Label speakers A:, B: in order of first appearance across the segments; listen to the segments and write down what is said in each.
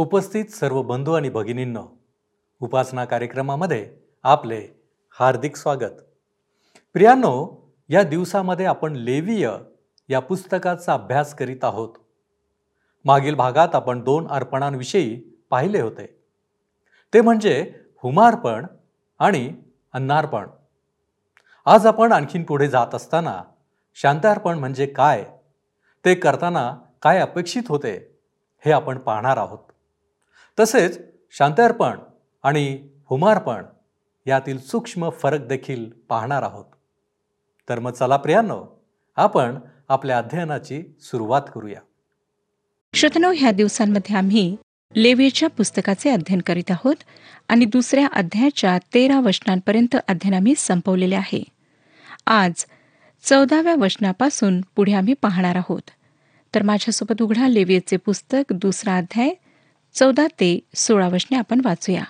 A: उपस्थित सर्व बंधू आणि भगिनींनो उपासना कार्यक्रमामध्ये आपले हार्दिक स्वागत प्रियानो या दिवसामध्ये आपण लेवीय या पुस्तकाचा अभ्यास करीत आहोत मागील भागात आपण दोन अर्पणांविषयी पाहिले होते ते म्हणजे हुमार्पण आणि अन्नार्पण आज आपण आणखीन पुढे जात असताना शांतार्पण म्हणजे काय ते करताना काय अपेक्षित होते हे आपण पाहणार आहोत तसेच शांतार्पण आणि हुमार्पण यातील सूक्ष्म फरक देखील पाहणार आहोत तर मग चला प्रियांनो आपण आपल्या अध्ययनाची सुरुवात करूया श्रोतनो ह्या
B: दिवसांमध्ये आम्ही लेवीच्या पुस्तकाचे अध्ययन करीत आहोत आणि दुसऱ्या अध्यायाच्या तेरा वचनांपर्यंत अध्ययन आम्ही संपवलेले आहे आज चौदाव्या वचनापासून पुढे आम्ही पाहणार आहोत तर माझ्यासोबत उघडा लेवीचे पुस्तक दुसरा अध्याय चौदा ते सोळा वचने आपण वाचूया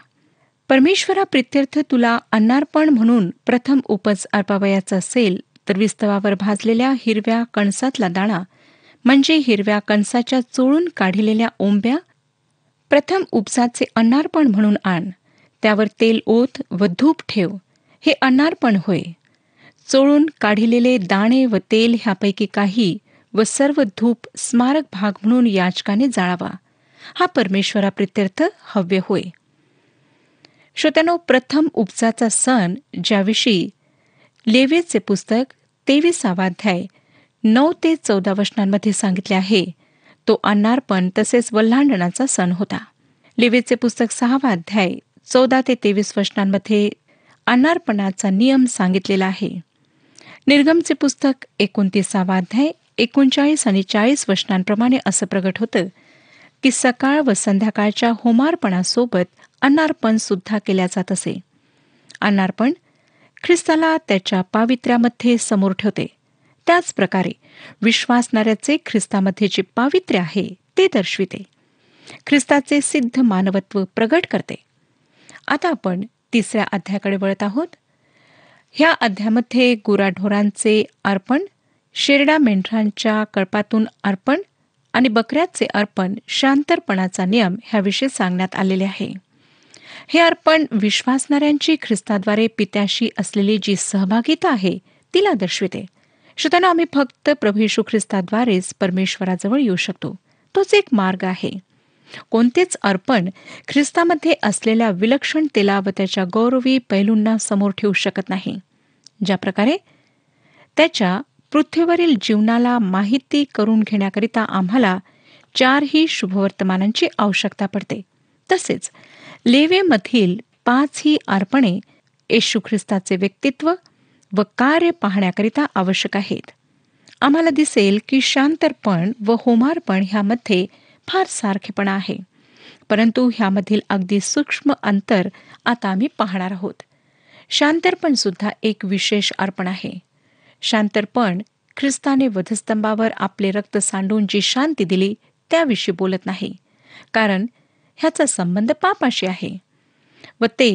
B: परमेश्वरा प्रित्यर्थ तुला अन्नार्पण म्हणून प्रथम उपज अर्पावयाचा असेल तर विस्तवावर भाजलेल्या हिरव्या कणसातला दाणा म्हणजे हिरव्या कणसाच्या चोळून काढिलेल्या ओंब्या प्रथम उपजाचे अन्नार्पण म्हणून आण त्यावर तेल ओत व धूप ठेव हे अन्नार्पण होय चोळून काढिलेले दाणे व तेल ह्यापैकी काही व सर्व धूप स्मारक भाग म्हणून याचकाने जाळावा हा परमेश्वराप्रित्यर्थ हव्य होय श्रोत्यानो प्रथम उपजाचा सण ज्याविषयी लेवेचे पुस्तक तेविसावाध्याय नऊ ते चौदा वचनांमध्ये सांगितले आहे तो अन्नार्पण तसेच वल्हांडणाचा सण होता लेवेचे पुस्तक सहावा अध्याय चौदा ते तेवीस वशनांमध्ये अन्नार्पणाचा नियम सांगितलेला आहे निर्गमचे पुस्तक एकोणतीसावा अध्याय एकोणचाळीस आणि चाळीस वशनांप्रमाणे असं प्रगट होतं की सकाळ व संध्याकाळच्या होमार्पणासोबत अन्नार्पण सुद्धा केल्या जात असे अन्नार्पण ख्रिस्ताला त्याच्या पावित्र्यामध्ये समोर ठेवते त्याच प्रकारे विश्वासणाऱ्याचे ख्रिस्तामध्ये जे पावित्र्य आहे ते दर्शविते ख्रिस्ताचे सिद्ध मानवत्व प्रगट करते आता आपण तिसऱ्या अध्यायाकडे वळत आहोत ह्या अध्यामध्ये गुराढोरांचे अर्पण शेरडा मेंढरांच्या कळपातून अर्पण आणि बकऱ्याचे अर्पण शांतरपणाचा नियम ह्याविषयी सांगण्यात आलेले आहे हे अर्पण विश्वासणाऱ्यांची ख्रिस्ताद्वारे पित्याशी असलेली जी सहभागिता आहे तिला दर्शविते श्रोतांना आम्ही फक्त प्रभू येशू ख्रिस्ताद्वारेच परमेश्वराजवळ येऊ शकतो तोच एक मार्ग आहे कोणतेच अर्पण ख्रिस्तामध्ये असलेल्या विलक्षणतेला व त्याच्या गौरवी पैलूंना समोर ठेवू शकत नाही ज्या प्रकारे त्याच्या पृथ्वीवरील जीवनाला माहिती करून घेण्याकरिता आम्हाला चारही शुभवर्तमानांची आवश्यकता पडते तसेच लेवेमधील पाच ही अर्पणे येशू ख्रिस्ताचे व्यक्तित्व व कार्य पाहण्याकरिता आवश्यक आहेत आम्हाला दिसेल की शांतर्पण व होमार्पण ह्यामध्ये फार सारखेपणा आहे परंतु ह्यामधील अगदी सूक्ष्म अंतर आता आम्ही पाहणार आहोत शांतर्पण सुद्धा एक विशेष अर्पण आहे शांतरपण ख्रिस्ताने वधस्तंभावर आपले रक्त सांडून जी शांती दिली त्याविषयी बोलत नाही कारण ह्याचा संबंध पापाशी आहे व ते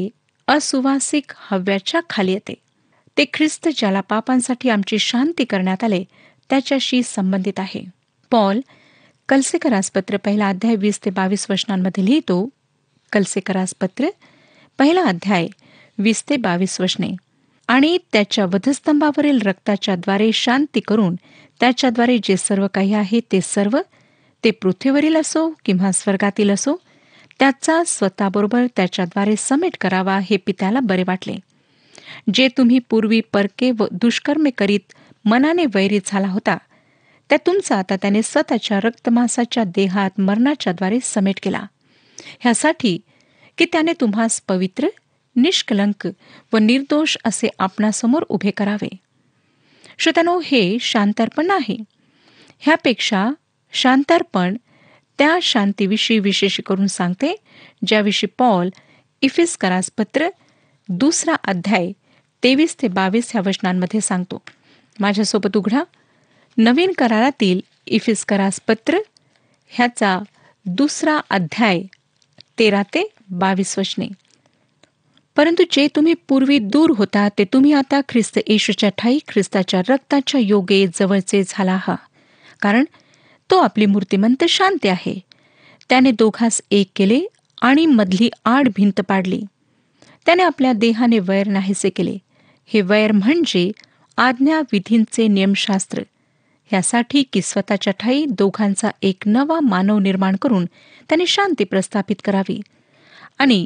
B: असुवासिक हव्याच्या खाली येते ते ख्रिस्त ज्याला पापांसाठी आमची शांती करण्यात आले त्याच्याशी संबंधित आहे पॉल कलसेकरासपत्र पहिला अध्याय वीस ते बावीस वशनांमध्ये लिहितो कलसेकरासपत्र पहिला अध्याय वीस ते बावीस वशने आणि त्याच्या वधस्तंभावरील रक्ताच्याद्वारे शांती करून त्याच्याद्वारे जे सर्व काही आहे ते सर्व ते पृथ्वीवरील असो किंवा स्वर्गातील असो त्याचा स्वतःबरोबर त्याच्याद्वारे समेट करावा हे पित्याला बरे वाटले जे तुम्ही पूर्वी परके व दुष्कर्मे करीत मनाने वैरी झाला होता त्या तुमचा आता त्याने स्वतःच्या रक्तमासाच्या देहात मरणाच्याद्वारे समेट केला ह्यासाठी की त्याने तुम्हास पवित्र निष्कलंक व निर्दोष असे आपणासमोर उभे करावे श्रोत्यानो हे शांतार्पण आहे ह्यापेक्षा शांतार्पण त्या शांतीविषयी विशेष करून सांगते ज्याविषयी पॉल इफिस करासपत्र दुसरा अध्याय तेवीस ते बावीस ह्या वचनांमध्ये सांगतो माझ्यासोबत उघडा नवीन करारातील इफिस पत्र ह्याचा दुसरा अध्याय तेरा ते बावीस वचने परंतु जे तुम्ही पूर्वी दूर होता ते तुम्ही आता ख्रिस्त येशूच्या ठाई ख्रिस्ताच्या रक्ताच्या योगे जवळचे झाला हा कारण तो आपली मूर्तिमंत शांती आहे त्याने दोघास एक केले आणि मधली आड भिंत पाडली त्याने आपल्या देहाने वैर नाहीसे केले हे वैर म्हणजे आज्ञा विधींचे नियमशास्त्र यासाठी की स्वतःच्या ठाई दोघांचा एक नवा मानव निर्माण करून त्याने शांती प्रस्थापित करावी आणि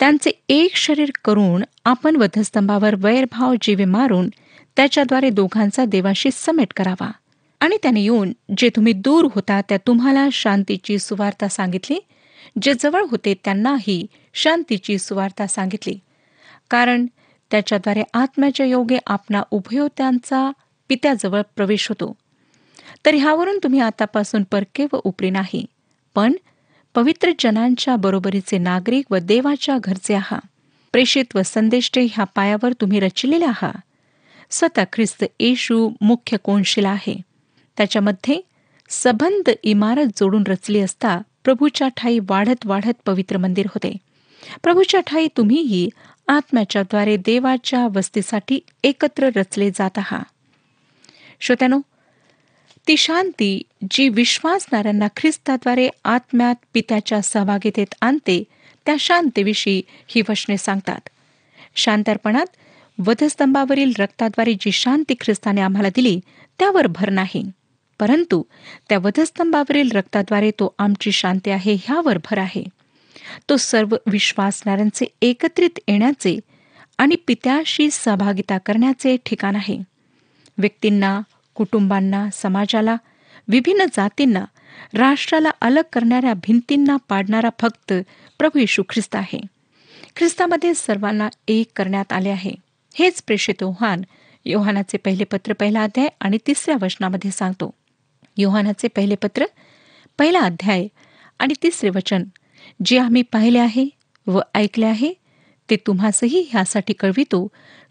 B: त्यांचे एक शरीर करून आपण वधस्तंभावर वैरभाव जीवे मारून त्याच्याद्वारे दोघांचा देवाशी समेट करावा आणि त्याने येऊन जे तुम्ही दूर होता त्या तुम्हाला शांतीची सुवार्ता सांगितली जे जवळ होते त्यांनाही शांतीची सुवार्ता सांगितली कारण त्याच्याद्वारे आत्म्याच्या योगे आपणा त्यांचा पित्याजवळ प्रवेश होतो तर ह्यावरून तुम्ही आतापासून परके व उपरी नाही पण पवित्र जनांच्या बरोबरीचे नागरिक व देवाच्या घरचे आहात प्रेषित व संदेष्टे ह्या पायावर तुम्ही रचलेले आहात स्वतः ख्रिस्त येशू मुख्य कोणशिला आहे त्याच्यामध्ये सबंध इमारत जोडून रचली असता प्रभूच्या ठाई वाढत वाढत पवित्र मंदिर होते प्रभूच्या ठाई तुम्हीही आत्म्याच्याद्वारे देवाच्या वस्तीसाठी एकत्र रचले जात आहात श्रोत्यानो ती शांती जी विश्वासणाऱ्यांना ख्रिस्ताद्वारे आत्म्यात पित्याच्या सहभागितेत आणते त्या शांतीविषयी ही वचने सांगतात शांतर्पणात वधस्तंभावरील रक्ताद्वारे जी शांती ख्रिस्ताने आम्हाला दिली त्यावर भर नाही परंतु त्या वधस्तंभावरील रक्ताद्वारे तो आमची शांती आहे ह्यावर भर आहे तो सर्व विश्वासणाऱ्यांचे एकत्रित येण्याचे आणि पित्याशी सहभागिता करण्याचे ठिकाण आहे व्यक्तींना कुटुंबांना समाजाला विभिन्न जातींना राष्ट्राला अलग करणाऱ्या भिंतींना पाडणारा फक्त प्रभू येशू ख्रिस्त आहे ख्रिस्तामध्ये सर्वांना एक करण्यात आले आहे हेच प्रेषित ओहान योहानाचे पहिले पत्र पहिला अध्याय आणि तिसऱ्या वचनामध्ये सांगतो योहानाचे पहिले पत्र पहिला अध्याय आणि तिसरे वचन जे आम्ही पाहिले आहे व ऐकले आहे ते तुम्हासही ह्यासाठी कळवितो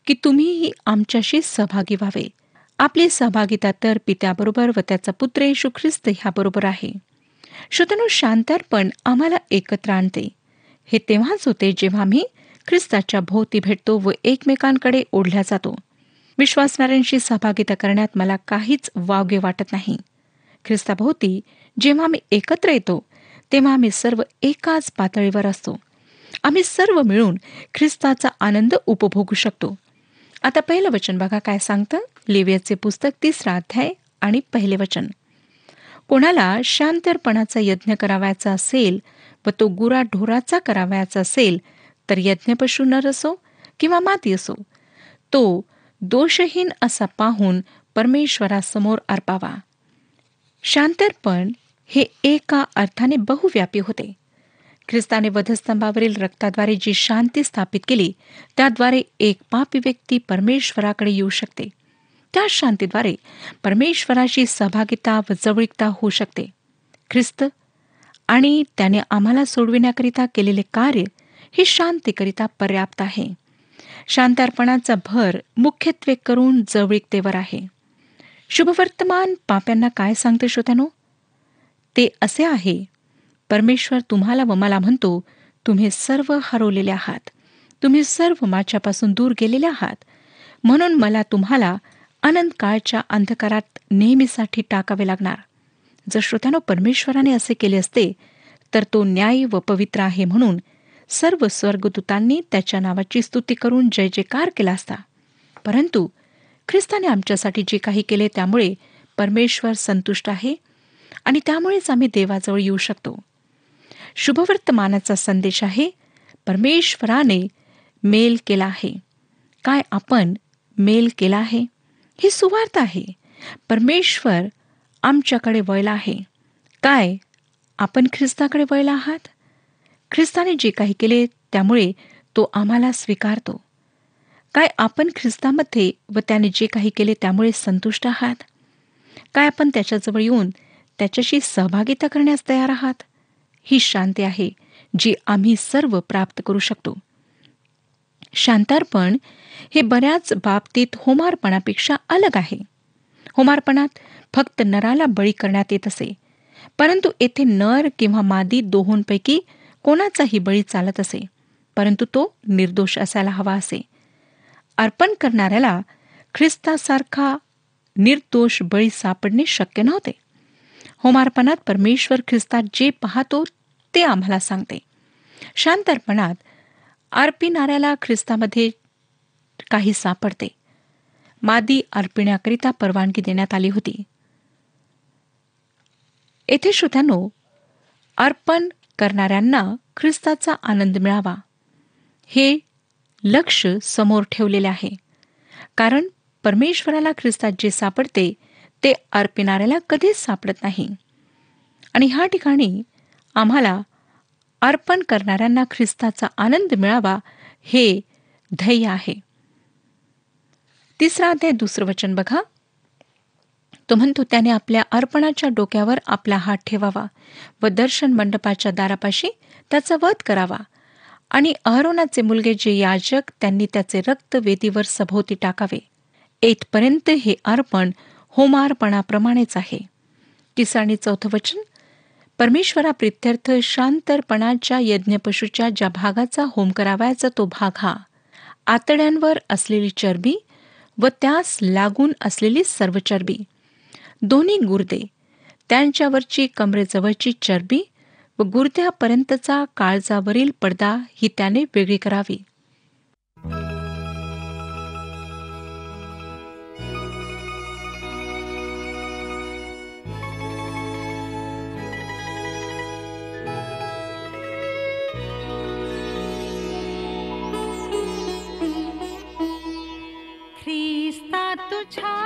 B: की तुम्हीही आमच्याशी सहभागी व्हावे आपली सहभागिता तर पित्याबरोबर व त्याचा पुत्र येशू ख्रिस्त ह्याबरोबर आहे श्रोतनु शांतारपण आम्हाला एकत्र आणते हे तेव्हाच होते जेव्हा मी ख्रिस्ताच्या भोवती भेटतो व एकमेकांकडे ओढल्या जातो विश्वासणाऱ्यांशी सहभागिता करण्यात मला काहीच वावगे वाटत नाही ख्रिस्ताभोवती जेव्हा मी एकत्र येतो तेव्हा आम्ही सर्व एकाच पातळीवर असतो आम्ही सर्व मिळून ख्रिस्ताचा आनंद उपभोगू शकतो आता पहिलं वचन बघा काय सांगतं लेवियाचे पुस्तक तिसरा अध्याय आणि पहिले वचन कोणाला शांतरपणाचा यज्ञ करावायचा असेल व तो गुरा ढोराचा करावायचा असेल तर यज्ञपशु नर असो किंवा माती असो तो दोषहीन असा पाहून परमेश्वरासमोर अर्पावा शांतरपण हे एका अर्थाने बहुव्यापी होते ख्रिस्ताने वधस्तंभावरील रक्ताद्वारे जी शांती स्थापित केली त्याद्वारे एक पापी व्यक्ती परमेश्वराकडे येऊ शकते त्या शांतीद्वारे परमेश्वराशी सहभागिता व जवळीकता होऊ शकते ख्रिस्त आणि त्याने आम्हाला सोडविण्याकरिता केलेले कार्य ही शांतीकरिता पर्याप्त आहे शांतार्पणाचा भर मुख्यत्वे करून जवळीकतेवर आहे शुभवर्तमान पाप्यांना काय सांगते श्रोत्यानो ते असे आहे परमेश्वर तुम्हाला व मला म्हणतो तुम्ही सर्व हरवलेले आहात तुम्ही सर्व माझ्यापासून दूर गेलेले आहात म्हणून मला तुम्हाला अनंत काळच्या अंधकारात नेहमीसाठी टाकावे लागणार जर श्रोत्यानो परमेश्वराने असे केले असते तर तो न्याय व पवित्र आहे म्हणून सर्व स्वर्गदूतांनी त्याच्या नावाची स्तुती करून जय जयकार केला असता परंतु ख्रिस्ताने आमच्यासाठी जे काही केले त्यामुळे परमेश्वर संतुष्ट आहे आणि त्यामुळेच आम्ही देवाजवळ येऊ शकतो शुभवर्तमानाचा संदेश आहे परमेश्वराने मेल केला आहे काय आपण मेल केला आहे ही सुवार्थ आहे परमेश्वर आमच्याकडे वळला आहे काय आपण ख्रिस्ताकडे वळला आहात ख्रिस्ताने जे काही केले त्यामुळे तो आम्हाला स्वीकारतो काय आपण ख्रिस्तामध्ये व त्याने जे काही केले त्यामुळे संतुष्ट आहात काय आपण त्याच्याजवळ येऊन त्याच्याशी सहभागिता करण्यास तयार आहात ही शांती आहे जी आम्ही सर्व प्राप्त करू शकतो शांतारपण हे बऱ्याच बाबतीत होमारपणापेक्षा अलग आहे होमारपणात फक्त नराला बळी करण्यात येत असे परंतु येथे नर किंवा मादी दोहोंपैकी कोणाचाही बळी चालत असे परंतु तो निर्दोष असायला हवा असे अर्पण करणाऱ्याला ख्रिस्तासारखा निर्दोष बळी सापडणे शक्य नव्हते होमार्पणात परमेश्वर ख्रिस्तात जे पाहतो ते आम्हाला सांगते शांतर्पणात अर्पिणाऱ्याला ख्रिस्तामध्ये काही सापडते मादी अर्पिण्याकरिता परवानगी देण्यात आली होती येथे श्रोत्यानो अर्पण करणाऱ्यांना ख्रिस्ताचा आनंद मिळावा हे लक्ष समोर ठेवलेले आहे कारण परमेश्वराला ख्रिस्तात जे सापडते ते अर्पिणाऱ्याला कधीच सापडत नाही आणि ह्या ठिकाणी आम्हाला अर्पण करणाऱ्यांना ख्रिस्ताचा आनंद मिळावा हे ध्येय आहे तिसरा अध्याय दुसरं वचन बघा तो म्हणतो त्याने आपल्या अर्पणाच्या डोक्यावर आपला हात ठेवावा व दर्शन मंडपाच्या दारापाशी त्याचा वध करावा आणि अहरोनाचे मुलगे जे याजक त्यांनी त्याचे रक्त वेदीवर सभोवती टाकावे येथपर्यंत हे अर्पण होमार्पणाप्रमाणेच आहे तिसरं आणि चौथं वचन परमेश्वरा प्रित्यर्थ शांतरपणाच्या यज्ञपशूच्या ज्या भागाचा होम करावायचा तो भाग हा आतड्यांवर असलेली चरबी व त्यास लागून असलेली सर्व चरबी दोन्ही गुर्दे त्यांच्यावरची कमरेजवळची चरबी व गुर्द्यापर्यंतचा काळजावरील पडदा ही त्याने वेगळी करावी छा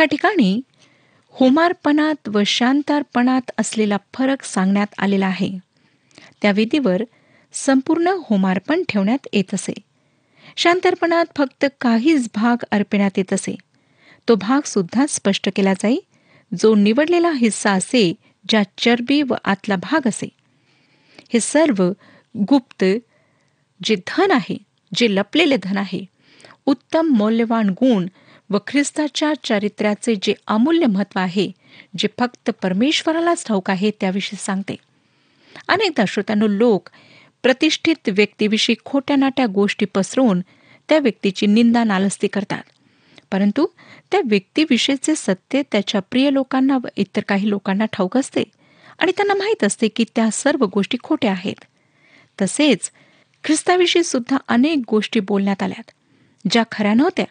B: ह्या ठिकाणी होमार्पणात व शांतार्पणात असलेला फरक सांगण्यात आलेला आहे त्या विधीवर संपूर्ण होमार्पण ठेवण्यात येत असे शांतार्पणात फक्त काहीच भाग अर्पण्यात येत असे तो भाग सुद्धा स्पष्ट केला जाई जो निवडलेला हिस्सा असे ज्या चरबी व आतला भाग असे हे सर्व गुप्त जे धन आहे जे लपलेले धन आहे उत्तम मौल्यवान गुण व ख्रिस्ताच्या चारित्र्याचे जे अमूल्य महत्त्व आहे जे फक्त परमेश्वरालाच ठाऊक आहे त्याविषयी सांगते अनेकदा श्रोत्यानो लोक प्रतिष्ठित व्यक्तीविषयी खोट्या नाट्या गोष्टी पसरवून त्या व्यक्तीची निंदा नालस्ती करतात परंतु त्या व्यक्तीविषयीचे सत्य त्याच्या प्रिय लोकांना व इतर काही लोकांना ठाऊक असते आणि त्यांना माहीत असते की त्या सर्व गोष्टी खोट्या आहेत तसेच ख्रिस्ताविषयी सुद्धा अनेक गोष्टी बोलण्यात आल्यात ज्या खऱ्या नव्हत्या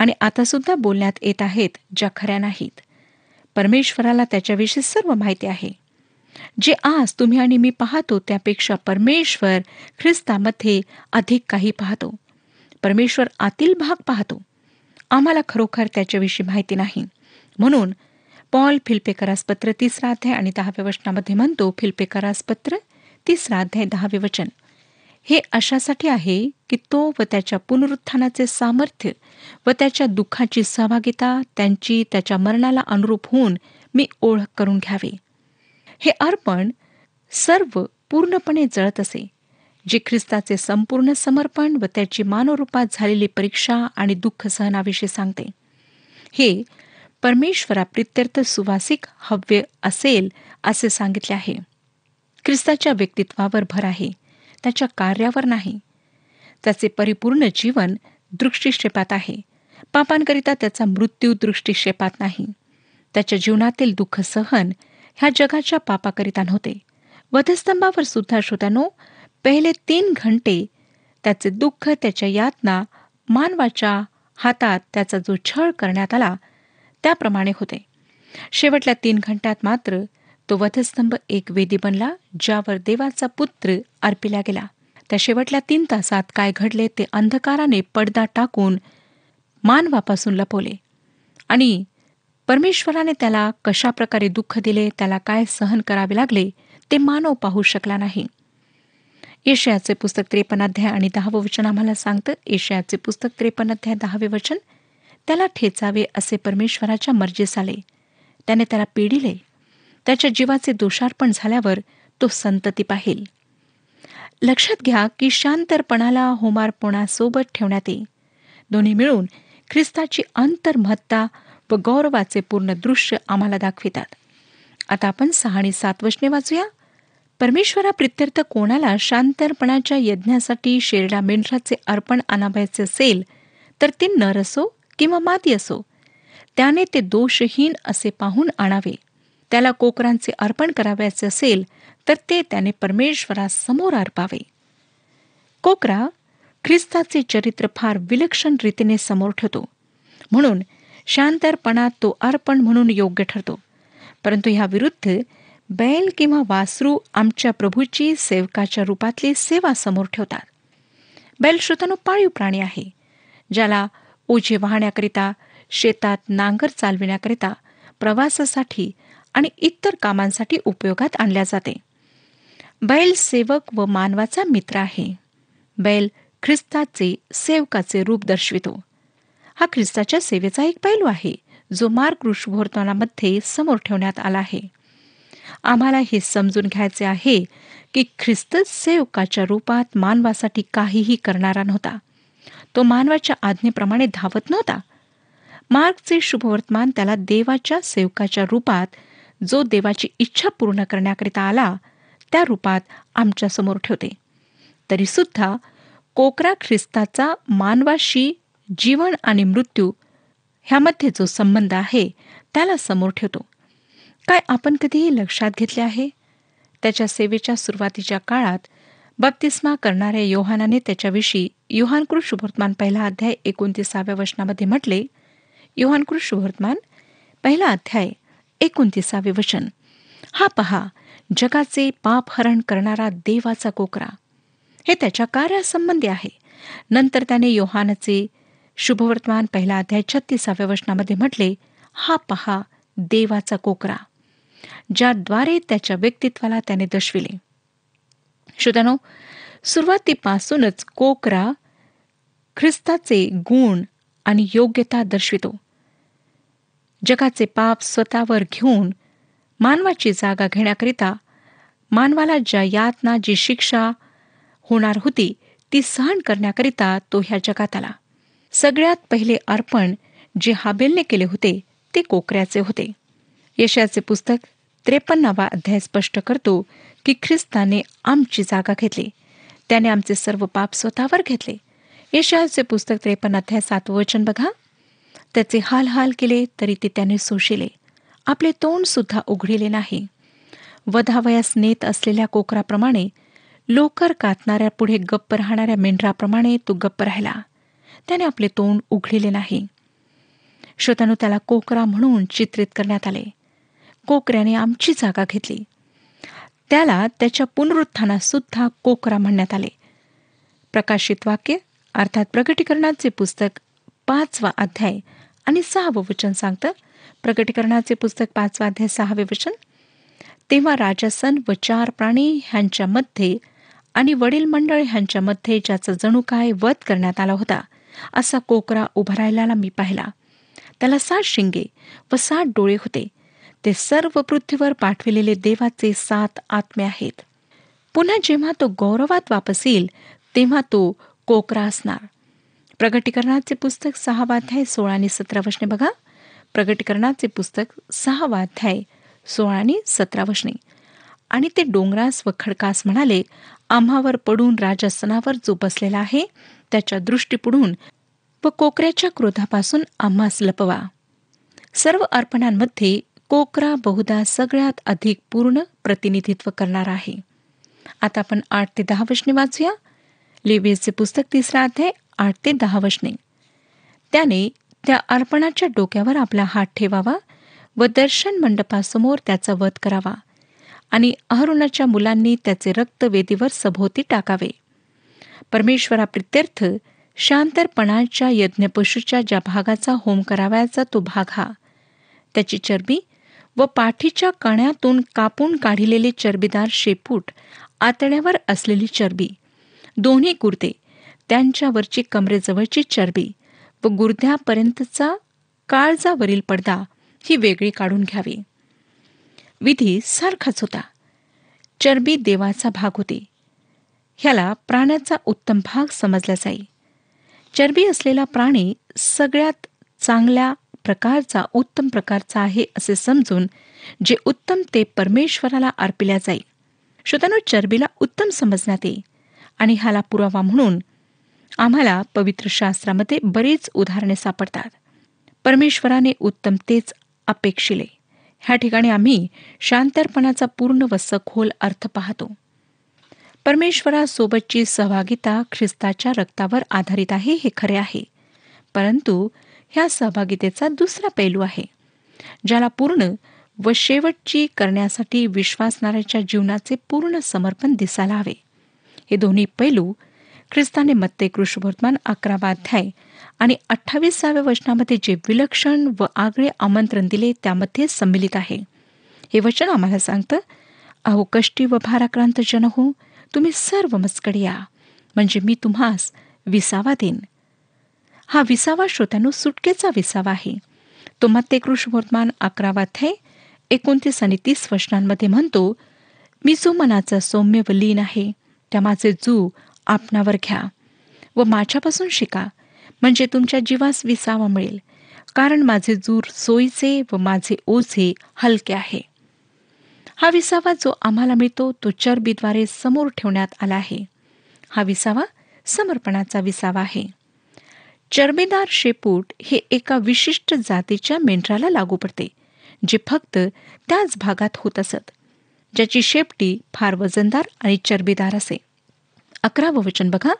B: आणि आता सुद्धा बोलण्यात येत आहेत ज्या खऱ्या नाहीत परमेश्वराला त्याच्याविषयी सर्व माहिती आहे जे आज तुम्ही आणि मी पाहतो त्यापेक्षा परमेश्वर ख्रिस्तामध्ये अधिक काही पाहतो परमेश्वर आतील भाग पाहतो आम्हाला खरोखर त्याच्याविषयी माहिती नाही म्हणून पॉल फिल्पेकरास पत्र तिसरा अध्याय आणि दहाव्या वचनामध्ये म्हणतो फिल्पेकरास पत्र तिसरा अध्याय दहावे वचन हे अशासाठी आहे की तो व त्याच्या पुनरुत्थानाचे सामर्थ्य व त्याच्या दुःखाची सहभागिता त्यांची त्याच्या मरणाला अनुरूप होऊन मी ओळख करून घ्यावे हे अर्पण सर्व पूर्णपणे जळत असे जे ख्रिस्ताचे संपूर्ण समर्पण व त्याची मानवरूपात झालेली परीक्षा आणि दुःख सहनाविषयी सांगते हे परमेश्वरा प्रित्यर्थ सुवासिक हव्य असेल असे सांगितले आहे ख्रिस्ताच्या व्यक्तित्वावर भर आहे त्याच्या कार्यावर नाही त्याचे परिपूर्ण जीवन दृष्टिक्षेपात आहे पापांकरिता त्याचा मृत्यू दृष्टिक्षेपात नाही त्याच्या जीवनातील दुःख सहन ह्या जगाच्या पापाकरिता नव्हते वधस्तंभावर सुद्धा श्रोत्यानो पहिले तीन घंटे त्याचे दुःख त्याच्या यातना मानवाच्या हातात त्याचा जो छळ करण्यात आला त्याप्रमाणे होते शेवटल्या तीन घंट्यात मात्र तो वधस्तंभ एक वेदी बनला ज्यावर देवाचा पुत्र अर्पिला गेला त्या शेवटल्या तीन तासात काय घडले ते अंधकाराने पडदा टाकून मानवापासून लपवले आणि परमेश्वराने त्याला कशा प्रकारे दुःख दिले त्याला काय सहन करावे लागले ते मानव पाहू शकला नाही येशयाचे पुस्तक त्रेपणाध्याय आणि दहावं वचन आम्हाला सांगतं येशयाचे पुस्तक त्रेपणाध्याय दहावे वचन त्याला ठेचावे असे परमेश्वराच्या मर्जीस आले त्याने त्याला पिढीले त्याच्या जीवाचे दोषार्पण झाल्यावर तो संतती पाहिल लक्षात घ्या की शांतरपणाला होमार्पणासोबत ठेवण्यात ये दोन्ही मिळून ख्रिस्ताची अंतर्महत्ता व गौरवाचे पूर्ण दृश्य आम्हाला दाखवितात आता आपण सहा आणि सात वचने वाचूया परमेश्वरा प्रित्यर्थ कोणाला शांतरपणाच्या यज्ञासाठी शेरडा मेंढराचे अर्पण आणावायचे असेल तर ते नर असो किंवा माती असो त्याने ते दोषहीन असे पाहून आणावे त्याला कोकरांचे अर्पण करावयाचे असेल तर ते त्याने परमेश्वरासमोर अर्पावे कोकरा ख्रिस्ताचे चरित्र फार विलक्षण रीतीने समोर ठेवतो म्हणून शांतरपणात तो अर्पण म्हणून योग्य ठरतो परंतु ह्या विरुद्ध बैल किंवा वासरू आमच्या प्रभूची सेवकाच्या रूपातली सेवा समोर ठेवतात बैल श्रोतानो पाळीव प्राणी आहे ज्याला ओझे वाहण्याकरिता शेतात नांगर चालविण्याकरिता प्रवासासाठी आणि इतर कामांसाठी उपयोगात आणल्या जाते बैल सेवक व मानवाचा मित्र आहे बैल ख्रिस्ताचे सेवकाचे रूप दर्शवितो हा ख्रिस्ताच्या सेवेचा एक पैलू आहे जो मार्ग ऋषभोर्तनामध्ये समोर ठेवण्यात आला आहे आम्हाला हे समजून घ्यायचे आहे की ख्रिस्त सेवकाच्या रूपात मानवासाठी काहीही करणारा नव्हता तो मानवाच्या आज्ञेप्रमाणे धावत नव्हता मार्गचे शुभवर्तमान त्याला देवाच्या सेवकाच्या रूपात जो देवाची इच्छा पूर्ण करण्याकरिता आला त्या रूपात आमच्या समोर ठेवते तरीसुद्धा कोकरा ख्रिस्ताचा मानवाशी जीवन आणि मृत्यू ह्यामध्ये जो संबंध आहे त्याला समोर ठेवतो काय आपण कधीही लक्षात घेतले आहे त्याच्या सेवेच्या सुरुवातीच्या काळात बप्तिस्मा करणाऱ्या योहानाने त्याच्याविषयी युहानकृष शुभवर्तमान पहिला अध्याय एकोणतीसाव्या वचनामध्ये म्हटले युहानकृष शुभवर्तमान पहिला अध्याय एकोणतीसावे वचन हा पहा जगाचे पाप हरण करणारा देवाचा कोकरा हे त्याच्या कार्यासंबंधी आहे नंतर त्याने योहानचे शुभवर्तमान पहिला अध्याय छत्तीसाव्या वचनामध्ये म्हटले हा पहा देवाचा कोकरा ज्याद्वारे त्याच्या व्यक्तित्वाला त्याने दर्शविले श्रोतनो सुरुवातीपासूनच कोकरा ख्रिस्ताचे गुण आणि योग्यता दर्शवितो जगाचे पाप स्वतःवर घेऊन मानवाची जागा घेण्याकरिता मानवाला ज्या यातना जी शिक्षा होणार होती ती सहन करण्याकरिता तो ह्या जगात आला सगळ्यात पहिले अर्पण जे हाबेलने केले होते ते कोकऱ्याचे होते यशाचे पुस्तक त्रेपन्नावा अध्याय स्पष्ट करतो की ख्रिस्ताने आमची जागा घेतली त्याने आमचे सर्व पाप स्वतःवर घेतले यशाचे पुस्तक त्रेपन्न अध्याय बघा त्याचे हाल हाल केले तरी ते त्याने सोशिले आपले तोंड सुद्धा उघडिले नाही वधावयास नेत असलेल्या कोकराप्रमाणे लोकर कातणाऱ्या पुढे गप्प राहणाऱ्या मेंढराप्रमाणे तो गप्प राहिला त्याने आपले तोंड उघडिले नाही श्रोतानु त्याला कोकरा म्हणून चित्रित करण्यात आले कोकऱ्याने आमची जागा घेतली त्याला त्याच्या पुनरुत्थानात सुद्धा कोकरा म्हणण्यात आले प्रकाशित वाक्य अर्थात प्रकटीकरणाचे पुस्तक पाचवा अध्याय आणि सहावं वचन सांगतं प्रकटीकरणाचे पुस्तक पाचवा अध्याय सहावे वचन तेव्हा राजसन व चार प्राणी ह्यांच्यामध्ये आणि वडील मंडळ ह्यांच्यामध्ये ज्याचा जणू काय वध करण्यात आला होता असा कोकरा राहिला मी पाहिला त्याला सात शिंगे व सात डोळे होते ते सर्व पृथ्वीवर पाठविलेले देवाचे सात आत्मे आहेत पुन्हा जेव्हा तो गौरवात वापस येईल तेव्हा तो कोकरा असणार प्रगटीकरणाचे पुस्तक सहा वाध्याय सोळा आणि सतरा वशने बघा प्रगटीकरणाचे पुस्तक सहा वाध्याय सोळा आणि सतरा वशने आणि ते डोंगरास व खडकास म्हणाले आम्हावर पडून राजस्थानावर जो बसलेला आहे त्याच्या दृष्टी पुढून व कोकऱ्याच्या क्रोधापासून आम्हास लपवा सर्व अर्पणांमध्ये कोकरा बहुधा सगळ्यात अधिक पूर्ण प्रतिनिधित्व करणार आहे आता आपण आठ ते दहा वशने वाचूया लेवियसचे पुस्तक तिसरा अध्याय आठ ते दहा वशने त्याने त्या अर्पणाच्या डोक्यावर आपला हात ठेवावा व दर्शन मंडपासमोर त्याचा वध करावा आणि अहरुणाच्या मुलांनी त्याचे रक्त वेदीवर सभोवती टाकावे परमेश्वराप्रित्यर्थ शांतरपणाच्या यज्ञपशूच्या ज्या भागाचा होम करावायचा तो भाग हा त्याची चरबी व पाठीच्या कण्यातून कापून काढिलेली चरबीदार शेपूट आतड्यावर असलेली चरबी दोन्ही कुर्ते त्यांच्यावरची कमरेजवळची चरबी व गुर्द्यापर्यंतचा काळजावरील पडदा ही वेगळी काढून घ्यावी विधी सारखाच होता चरबी देवाचा भाग होती ह्याला प्राण्याचा उत्तम भाग समजला जाई चरबी असलेला प्राणी सगळ्यात चांगल्या प्रकारचा उत्तम प्रकारचा आहे असे समजून जे उत्तम ते परमेश्वराला अर्पिल्या जाई श्रोतांनो चरबीला उत्तम समजण्यात येई आणि ह्याला पुरावा म्हणून आम्हाला पवित्र शास्त्रामध्ये बरीच उदाहरणे सापडतात परमेश्वराने उत्तम तेच अपेक्षिले ह्या ठिकाणी आम्ही शांतर्पणाचा पूर्ण व सखोल अर्थ पाहतो परमेश्वरासोबतची सहभागिता ख्रिस्ताच्या रक्तावर आधारित आहे हे खरे आहे परंतु ह्या सहभागितेचा दुसरा पैलू आहे ज्याला पूर्ण व शेवटची करण्यासाठी विश्वासणाऱ्याच्या जीवनाचे पूर्ण समर्पण दिसायला हवे हे दोन्ही पैलू ख्रिस्ताने मत्ते कृष्णवर्तमान अकरावा अध्याय आणि अठ्ठावीसाव्या वचनामध्ये जे विलक्षण व आगळे आमंत्रण दिले त्यामध्ये संमिलित आहे हे वचन आम्हाला सांगतं अहो कष्टी व भाराक्रांत जन हो तुम्ही सर्व मस्कड या म्हणजे मी तुम्हास विसावा देईन हा विसावा श्रोत्यानो सुटकेचा विसावा आहे तो मत्ते कृष्णवर्तमान अकरावा अध्याय एकोणतीस आणि तीस वचनांमध्ये म्हणतो मी जो मनाचा सौम्य व लीन आहे त्या माझे जू आपणावर घ्या व माझ्यापासून शिका म्हणजे तुमच्या जीवास विसावा मिळेल कारण माझे जूर सोयीचे व माझे ओझे हलके आहे हा विसावा जो आम्हाला मिळतो तो चरबीद्वारे समोर ठेवण्यात आला आहे हा विसावा समर्पणाचा विसावा आहे चरबीदार शेपूट हे एका विशिष्ट जातीच्या मेंढराला लागू पडते जे फक्त त्याच भागात होत असत ज्याची शेपटी फार वजनदार आणि चरबीदार असे अकरावं वचन बघा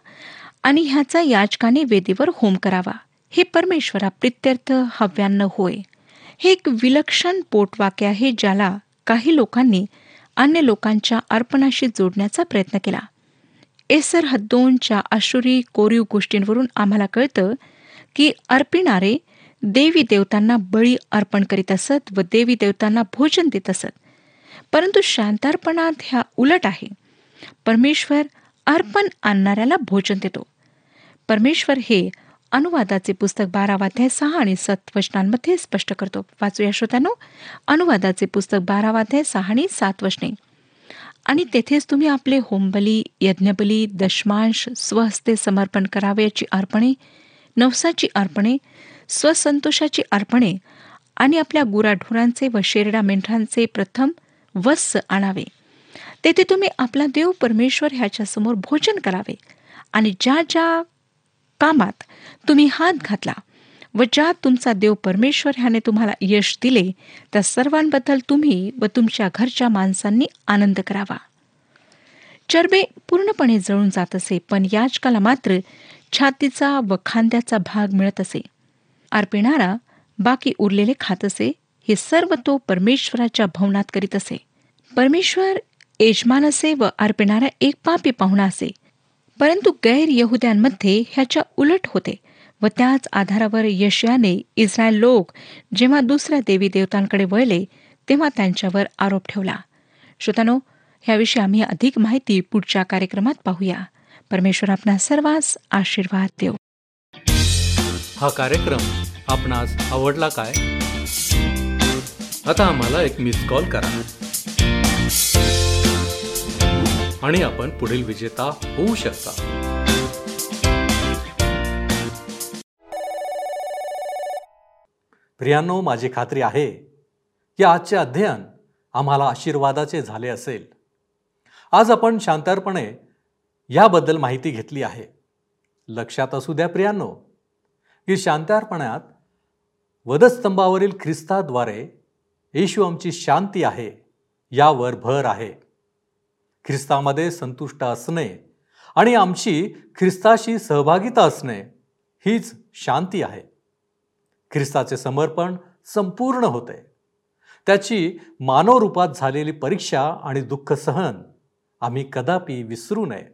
B: आणि ह्याचा याचकाने वेदीवर होम करावा हे परमेश्वरा प्रित्यर्थ हव्यान्न होय हे एक विलक्षण पोटवाक्य आहे ज्याला काही लोकांनी अन्य लोकांच्या अर्पणाशी जोडण्याचा प्रयत्न केला एसर हद्दोनच्या आशुरी कोरीव गोष्टींवरून आम्हाला कळतं की अर्पिणारे देवी देवतांना बळी अर्पण करीत असत व देवी देवतांना भोजन देत असत परंतु शांतार्पणात ह्या उलट आहे परमेश्वर अर्पण आणणाऱ्याला भोजन देतो परमेश्वर हे अनुवादाचे पुस्तक बारावाध्याय सहा आणि सात वचनांमध्ये स्पष्ट करतो वाचूया श्रोत्यानो अनुवादाचे पुस्तक बारावाध्याय सहा आणि सात वचने आणि तेथेच तुम्ही आपले होमबली यज्ञबली दशमांश स्वहस्ते समर्पण करावयाची अर्पणे नवसाची अर्पणे स्वसंतोषाची अर्पणे आणि आपल्या गुराढोरांचे व शेरडा मेंढरांचे प्रथम वस्स आणावे तेथे तुम्ही आपला देव परमेश्वर ह्याच्यासमोर भोजन करावे आणि ज्या ज्या कामात तुम्ही हात घातला व ज्या तुमचा देव परमेश्वर ह्याने तुम्हाला यश दिले त्या सर्वांबद्दल तुम्ही व तुमच्या घरच्या माणसांनी आनंद करावा चरबे पूर्णपणे जळून जात असे पण याचकाला मात्र छातीचा व खांद्याचा भाग मिळत असे अर्पिणारा बाकी उरलेले खात असे हे सर्व तो परमेश्वराच्या भवनात करीत असे परमेश्वर यजमान असे व अर्पणारा एक पापी पाहुणा असे परंतु गैर यहुद्यांमध्ये ह्याच्या उलट होते व त्याच आधारावर यशयाने इस्रायल लोक जेव्हा दुसऱ्या देवी देवतांकडे वळले तेव्हा त्यांच्यावर आरोप ठेवला श्रोतानो ह्याविषयी आम्ही अधिक माहिती पुढच्या कार्यक्रमात पाहूया परमेश्वर आपणा सर्वांस आशीर्वाद
C: देव हा कार्यक्रम आपणास आवडला काय आता आम्हाला एक मिस कॉल करा आणि आपण पुढील विजेता होऊ शकता
A: प्रियांनो माझी खात्री आहे की आजचे अध्ययन आम्हाला आशीर्वादाचे झाले असेल आज आपण शांतारपणे याबद्दल माहिती घेतली आहे लक्षात असू द्या प्रियांनो की शांतारपणात वधस्तंभावरील ख्रिस्ताद्वारे येशू आमची शांती आहे यावर भर आहे ख्रिस्तामध्ये संतुष्ट असणे आणि आमची ख्रिस्ताशी सहभागिता असणे हीच शांती आहे ख्रिस्ताचे समर्पण संपूर्ण होते त्याची मानवरूपात झालेली परीक्षा आणि दुःख सहन आम्ही कदापि विसरू नये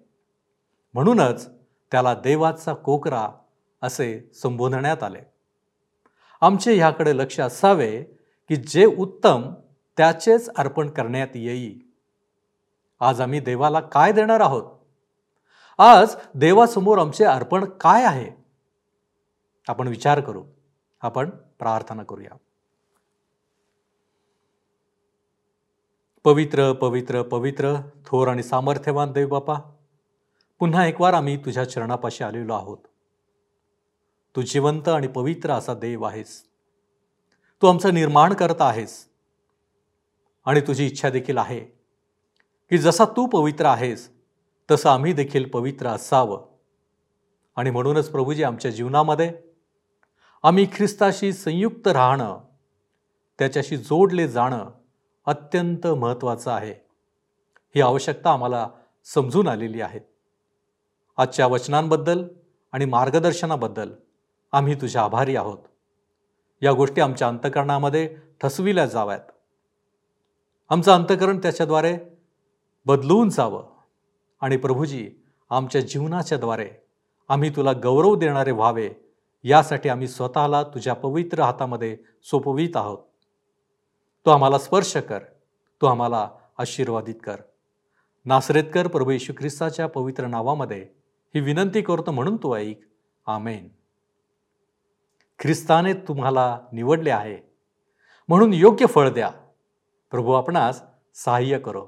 A: म्हणूनच त्याला देवाचा कोकरा असे संबोधण्यात आले आमचे ह्याकडे लक्ष असावे की जे उत्तम त्याचेच अर्पण करण्यात येईल आज आम्ही देवाला काय देणार आहोत आज देवासमोर आमचे अर्पण काय आहे आपण विचार करू आपण प्रार्थना करूया पवित्र पवित्र पवित्र थोर आणि सामर्थ्यवान देव बापा पुन्हा एक वार आम्ही तुझ्या चरणापाशी आलेलो आहोत तू जिवंत आणि पवित्र असा देव आहेस तू आमचं निर्माण करत आहेस आणि तुझी इच्छा देखील आहे की जसा तू पवित्र आहेस तसं आम्ही देखील पवित्र असावं आणि म्हणूनच प्रभूजी आमच्या जीवनामध्ये आम्ही ख्रिस्ताशी संयुक्त राहणं त्याच्याशी जोडले जाणं अत्यंत महत्त्वाचं आहे ही आवश्यकता आम्हाला समजून आलेली आहे आजच्या वचनांबद्दल आणि मार्गदर्शनाबद्दल आम्ही तुझ्या आभारी आहोत या गोष्टी आमच्या अंतकरणामध्ये ठसविल्या जाव्यात आमचं अंतकरण त्याच्याद्वारे बदलून जावं आणि प्रभूजी आमच्या जीवनाच्या द्वारे आम्ही तुला गौरव देणारे व्हावे यासाठी आम्ही स्वतःला तुझ्या पवित्र हातामध्ये सोपवित आहोत तो आम्हाला स्पर्श कर तो आम्हाला आशीर्वादित कर नासरेतकर प्रभू येशू ख्रिस्ताच्या पवित्र नावामध्ये ही विनंती करतो म्हणून तू ऐक आमेन ख्रिस्ताने तुम्हाला निवडले आहे म्हणून योग्य फळ द्या प्रभू आपणास सहाय्य करो